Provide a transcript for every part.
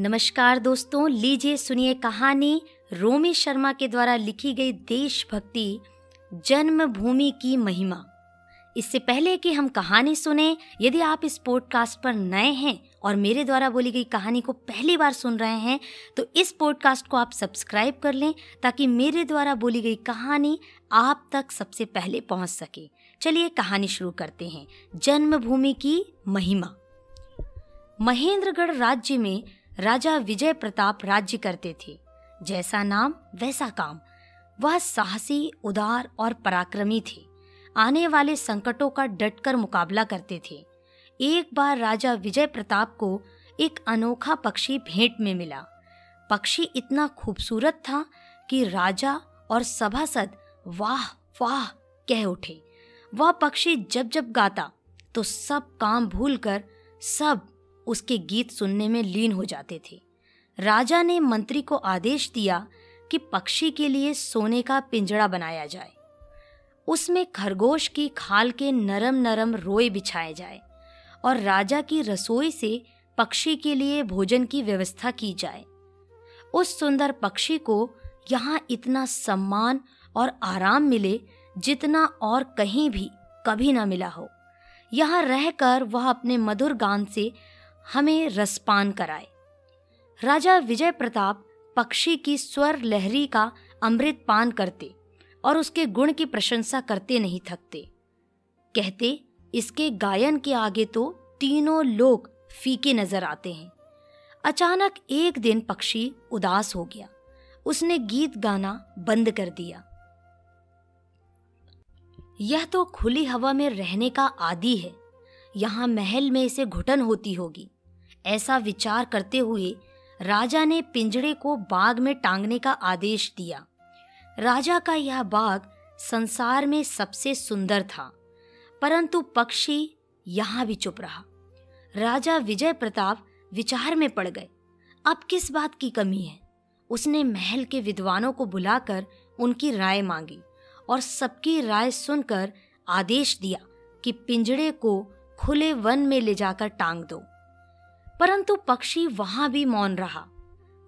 नमस्कार दोस्तों, लीजिए सुनिए कहानी रोमी शर्मा के द्वारा लिखी गई देशभक्ति जन्मभूमि की महिमा। इससे पहले कि हम कहानी सुने, यदि आप इस पॉडकास्ट पर नए हैं और मेरे द्वारा बोली गई कहानी को पहली बार सुन रहे हैं तो इस पॉडकास्ट को आप सब्सक्राइब कर लें, ताकि मेरे द्वारा बोली गई कहानी आप तक सबसे पहले पहुँच सके। चलिए कहानी शुरू करते हैं। जन्मभूमि की महिमा। महेंद्रगढ़ राज्य में राजा विजय प्रताप राज्य करते थे। जैसा नाम, वैसा काम। वह साहसी, उदार और पराक्रमी थे। आने वाले संकटों का डटकर मुकाबला करते थे। एक बार राजा विजय प्रताप को एक अनोखा पक्षी भेंट में मिला। पक्षी इतना खूबसूरत था कि राजा और सभासद वाह वाह कह उठे। वह पक्षी जब जब गाता तो सब काम भूलकर सब उसके गीत सुनने में लीन हो जाते थे। राजा ने मंत्री को आदेश दिया कि पक्षी के लिए सोने का पिंजड़ा बनाया जाए। उसमें खरगोश की खाल के नरम नरम रोए बिछाए जाए और राजा की रसोई से पक्षी के लिए भोजन की व्यवस्था की जाए। उस सुंदर पक्षी को यहाँ इतना सम्मान और आराम मिले जितना और कहीं भी कभी ना मिला हो। यहाँ रहकर वह अपने मधुर गान से हमें रसपान कराए। राजा विजय प्रताप पक्षी की स्वर लहरी का अमृत पान करते और उसके गुण की प्रशंसा करते नहीं थकते। कहते, इसके गायन के आगे तो तीनों लोग फीके नज़र आते हैं। अचानक एक दिन पक्षी उदास हो गया। उसने गीत गाना बंद कर दिया। यह तो खुली हवा में रहने का आदि है। यहाँ महल में इसे घुटन होती होगी। ऐसा विचार करते हुए राजा ने पिंजड़े को बाग में टांगने का आदेश दिया। राजा का यह बाग संसार में सबसे सुंदर था, परंतु पक्षी यहाँ भी चुप रहा। राजा विजय प्रताप विचार में पड़ गए, अब किस बात की कमी है? उसने महल के विद्वानों को बुलाकर उनकी राय मांगी और सबकी राय सुनकर आदेश दिया कि पिंजड़े को खुले वन में ले जाकर टांग दो। परंतु पक्षी वहाँ भी मौन रहा।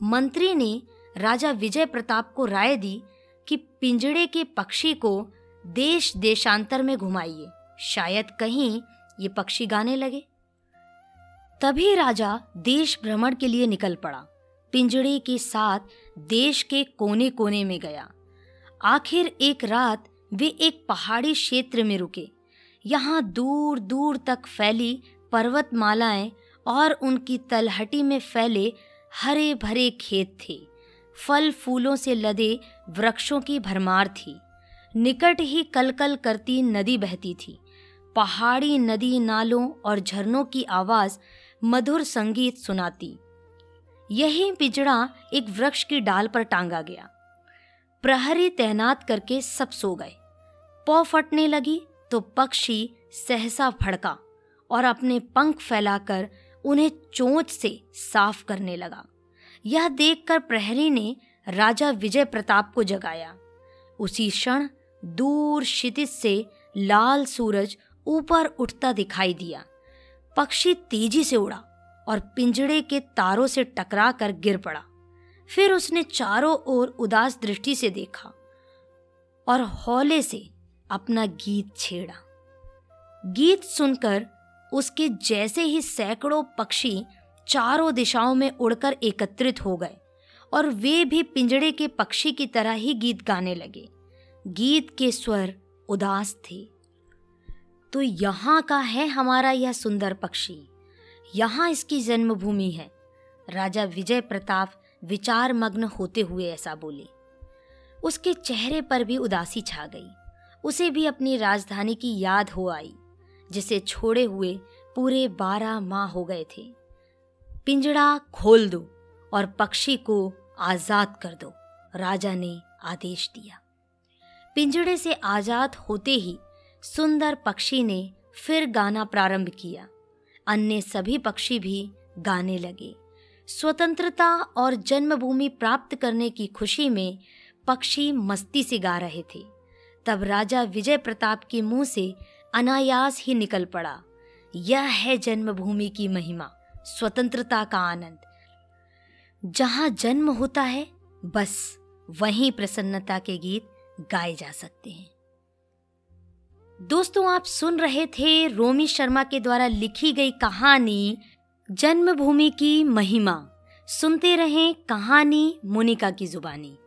मंत्री ने राजा विजय प्रताप को राय दी कि पिंजड़े के पक्षी को देश देशांतर में घुमाइए। शायद कहीं ये पक्षी गाने लगे। तभी राजा देश भ्रमण के लिए निकल पड़ा। पिंजड़े के साथ देश के कोने कोने में गया। आखिर एक रात वे एक पहाड़ी क्षेत्र में रुके। यहाँ दूर दूर तक फैली पर्वतमालाएँ और उनकी तलहटी में फैले हरे भरे खेत थे। फल फूलों से लदे वृक्षों की भरमार थी। निकट ही कलकल करती नदी बहती थी। पहाड़ी नदी नालों और झरनों की आवाज़ मधुर संगीत सुनाती। यही पिजड़ा एक वृक्ष की डाल पर टांगा गया। प्रहरी तैनात करके सब सो गए। पौ फटने लगी तो पक्षी सहसा फड़का और अपने पंख फैलाकर उन्हें चोंच से साफ़ करने लगा। यह देखकर प्रहरी ने राजा विजय प्रताप को जगाया। उसी क्षण दूर क्षितिज से लाल सूरज ऊपर उठता दिखाई दिया। पक्षी तेज़ी से उड़ा और पिंजड़े के तारों से टकरा कर गिर पड़ा। फिर उसने चारों ओर उदास दृष्टि से देखा और हौले से अपना गीत छेड़ा। गीत सुनकर उसके जैसे ही सैकड़ों पक्षी चारों दिशाओं में उड़कर एकत्रित हो गए और वे भी पिंजड़े के पक्षी की तरह ही गीत गाने लगे। गीत के स्वर उदास थे। तो यहाँ का है हमारा यह सुंदर पक्षी। यहाँ इसकी जन्मभूमि है। राजा विजय प्रताप विचार मग्न होते हुए ऐसा बोले। उसके चेहरे पर भी उदासी छा गई। उसे भी अपनी राजधानी की याद हो आई। जिसे छोड़े हुए पूरे बारह माह हो गए थे। पिंजड़ा खोल दो और पक्षी को आज़ाद कर दो, राजा ने आदेश दिया। पिंजड़े से आज़ाद होते ही सुंदर पक्षी ने फिर गाना प्रारंभ किया। अन्य सभी पक्षी भी गाने लगे। स्वतंत्रता और जन्मभूमि प्राप्त करने की खुशी में पक्षी मस्ती से गा रहे थे। तब राजा विजय प्रताप के मुँह से अनायास ही निकल पड़ा। यह है जन्मभूमि की महिमा, स्वतंत्रता का आनंद। जहाँ जन्म होता है, बस वहीं प्रसन्नता के गीत गाए जा सकते हैं। दोस्तों, आप सुन रहे थे रोमी शर्मा के द्वारा लिखी गई कहानी, जन्मभूमि की महिमा। सुनते रहें कहानी मोनिका की जुबानी।